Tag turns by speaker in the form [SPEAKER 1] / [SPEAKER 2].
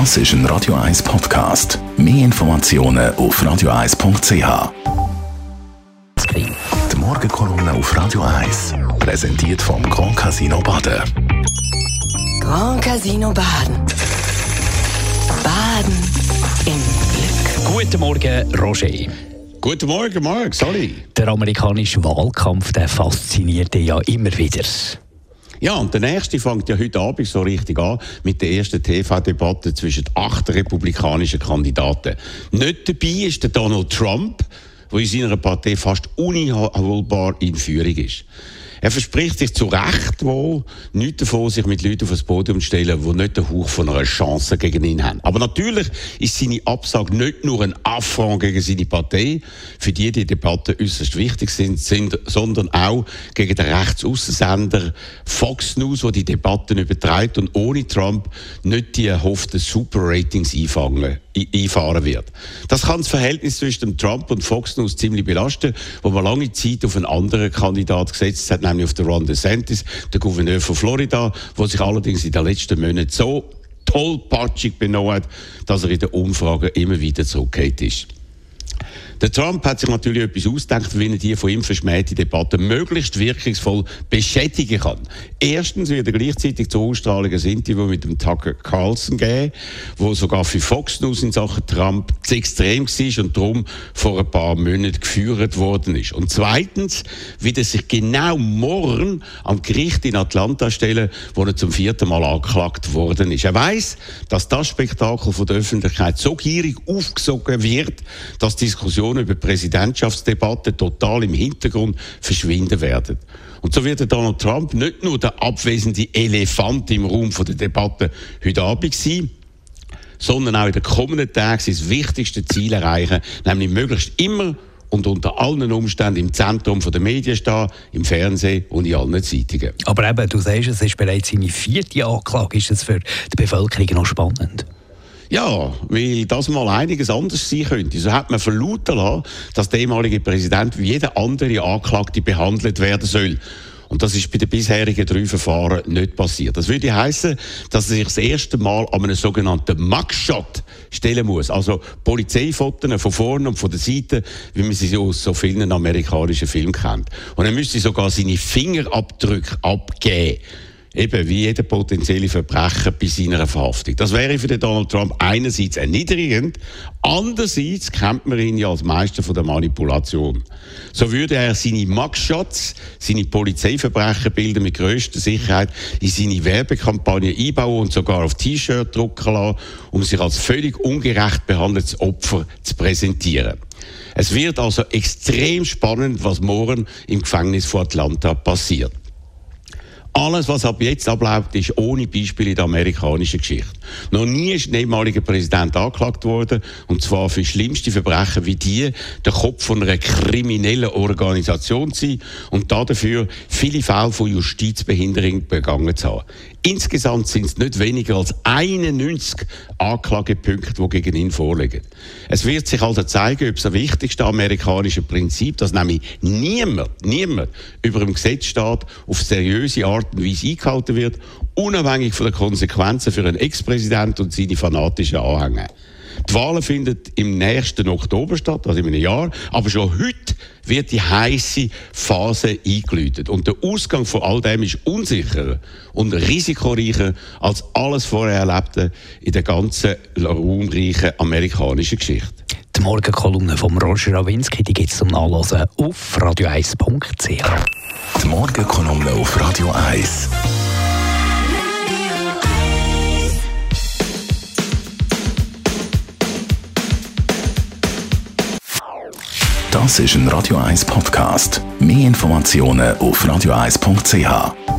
[SPEAKER 1] Das ist ein Radio 1 Podcast. Mehr Informationen auf radio1.ch. Die Morgenkolumne auf Radio 1 präsentiert vom Grand Casino Baden.
[SPEAKER 2] Grand Casino Baden. Baden im Glück.
[SPEAKER 3] Guten Morgen, Roger.
[SPEAKER 4] Guten Morgen, Mark, sorry.
[SPEAKER 3] Der amerikanische Wahlkampf der fasziniert dich ja immer wieder.
[SPEAKER 4] Ja, und der nächste fängt ja heute Abend so richtig an mit der ersten TV-Debatte zwischen acht republikanischen Kandidaten. Nicht dabei ist der Donald Trump, der in seiner Partei fast uneinholbar in Führung ist. Er verspricht sich zu Recht wohl, nichts davon, sich mit Leuten auf das Podium zu stellen, die nicht den Hauch von einer Chance gegen ihn haben. Aber natürlich ist seine Absage nicht nur ein Affront gegen seine Partei, für die die Debatten äußerst wichtig sind, sind sondern auch gegen den Rechtsaussensender Fox News, der die Debatten übertreibt und ohne Trump nicht die erhofften Super-Ratings einfangen einfahren wird. Das kann das Verhältnis zwischen Trump und Fox News ziemlich belasten, wo man lange Zeit auf einen anderen Kandidat gesetzt hat, nämlich auf den Ron DeSantis, der Gouverneur von Florida, der sich allerdings in den letzten Monaten so tollpatschig benommen hat, dass er in den Umfragen immer wieder zurückgekehrt ist. Der Trump hat sich natürlich etwas ausgedacht, wie er die von ihm verschmähte Debatte möglichst wirkungsvoll beschädigen kann. Erstens wird er gleichzeitig zur Ausstrahlung ein Interview mit dem Tucker Carlson geben, wo sogar für Fox News in Sachen Trump zu extrem war und darum vor ein paar Monaten geführt worden ist. Und zweitens wird er sich genau morgen am Gericht in Atlanta stellen, wo er zum vierten Mal angeklagt worden ist. Er weiß, dass das Spektakel von der Öffentlichkeit so gierig aufgesogen wird, dass Diskussionen Diskussionen über Präsidentschaftsdebatten total im Hintergrund verschwinden werden. Und so wird Donald Trump nicht nur der abwesende Elefant im Raum der Debatte heute Abend sein, sondern auch in den kommenden Tagen sein wichtigstes Ziel erreichen, nämlich möglichst immer und unter allen Umständen im Zentrum der Medien stehen, im Fernsehen und in allen Zeitungen.
[SPEAKER 3] Aber eben, du sagst, es ist bereits seine vierte Anklage. Ist das für die Bevölkerung noch spannend?
[SPEAKER 4] Ja, weil das mal einiges anders sein könnte. So hat man verlauten lassen, dass der ehemalige Präsident wie jeder andere Anklagte behandelt werden soll. Und das ist bei den bisherigen drei Verfahren nicht passiert. Das würde heißen, dass er sich das erste Mal an einem sogenannten Mugshot stellen muss. Also Polizeifotos von vorne und von der Seite, wie man sie aus so vielen amerikanischen Filmen kennt. Und er müsste sogar seine Fingerabdrücke abgeben eben wie jeder potenzielle Verbrecher bei seiner Verhaftung. Das wäre für den Donald Trump einerseits erniedrigend, andererseits kennt man ihn ja als Meister von der Manipulation. So würde er seine Mugshots, seine Polizeiverbrecherbilder mit größter Sicherheit in seine Werbekampagne einbauen und sogar auf T-Shirt drucken lassen, um sich als völlig ungerecht behandeltes Opfer zu präsentieren. Es wird also extrem spannend, was morgen im Gefängnis von Atlanta passiert. Alles, was ab jetzt abläuft, ist ohne Beispiel in der amerikanischen Geschichte. Noch nie ist ein ehemaliger Präsident angeklagt worden, und zwar für schlimmste Verbrechen wie die, der Kopf von einer kriminellen Organisation zu sein und dafür viele Fälle von Justizbehinderung begangen zu haben. Insgesamt sind es nicht weniger als 91 Anklagepunkte, die gegen ihn vorliegen. Es wird sich also zeigen, ob das wichtigste amerikanische Prinzip, dass nämlich niemand, niemand über dem Gesetz steht, auf seriöse Art und Weise eingehalten wird, unabhängig von den Konsequenzen für einen Ex-Präsident und seine fanatischen Anhänger. Die Wahlen finden im nächsten Oktober statt, also in einem Jahr. Aber schon heute wird die heiße Phase eingeläutet. Und der Ausgang von all dem ist unsicherer und risikoreicher als alles vorher Erlebte in der ganzen raumreichen amerikanischen Geschichte.
[SPEAKER 3] Die Morgenkolumne von Roger Rawinski gibt es zum Nachlesen auf radio1.ch.
[SPEAKER 1] Die Morgenkolumne auf Radio 1. Das ist ein Radio 1 Podcast. Mehr Informationen auf radio1.ch.